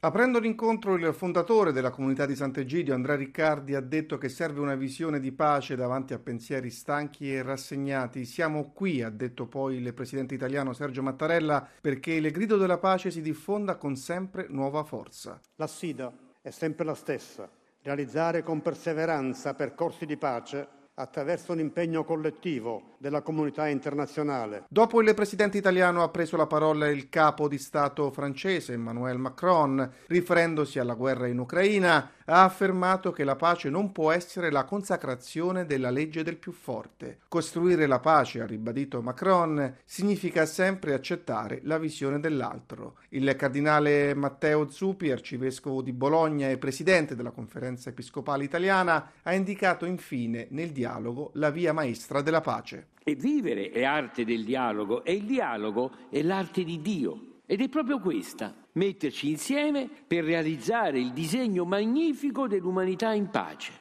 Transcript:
Aprendo l'incontro, il fondatore della comunità di Sant'Egidio, Andrea Riccardi, ha detto che serve una visione di pace davanti a pensieri stanchi e rassegnati. Siamo qui, ha detto poi il presidente italiano Sergio Mattarella, perché il grido della pace si diffonda con sempre nuova forza. La sfida è sempre la stessa, realizzare con perseveranza percorsi di pace attraverso un impegno collettivo della comunità internazionale. Dopo il presidente italiano ha preso la parola il capo di Stato francese Emmanuel Macron, riferendosi alla guerra in Ucraina, ha affermato che la pace non può essere la consacrazione della legge del più forte. Costruire la pace, ha ribadito Macron, significa sempre accettare la visione dell'altro. Il cardinale Matteo Zuppi, arcivescovo di Bologna e presidente della conferenza episcopale italiana, ha indicato infine nel dialogo la via maestra della pace. E vivere è arte del dialogo e il dialogo è l'arte di Dio. Ed è proprio questa, metterci insieme per realizzare il disegno magnifico dell'umanità in pace.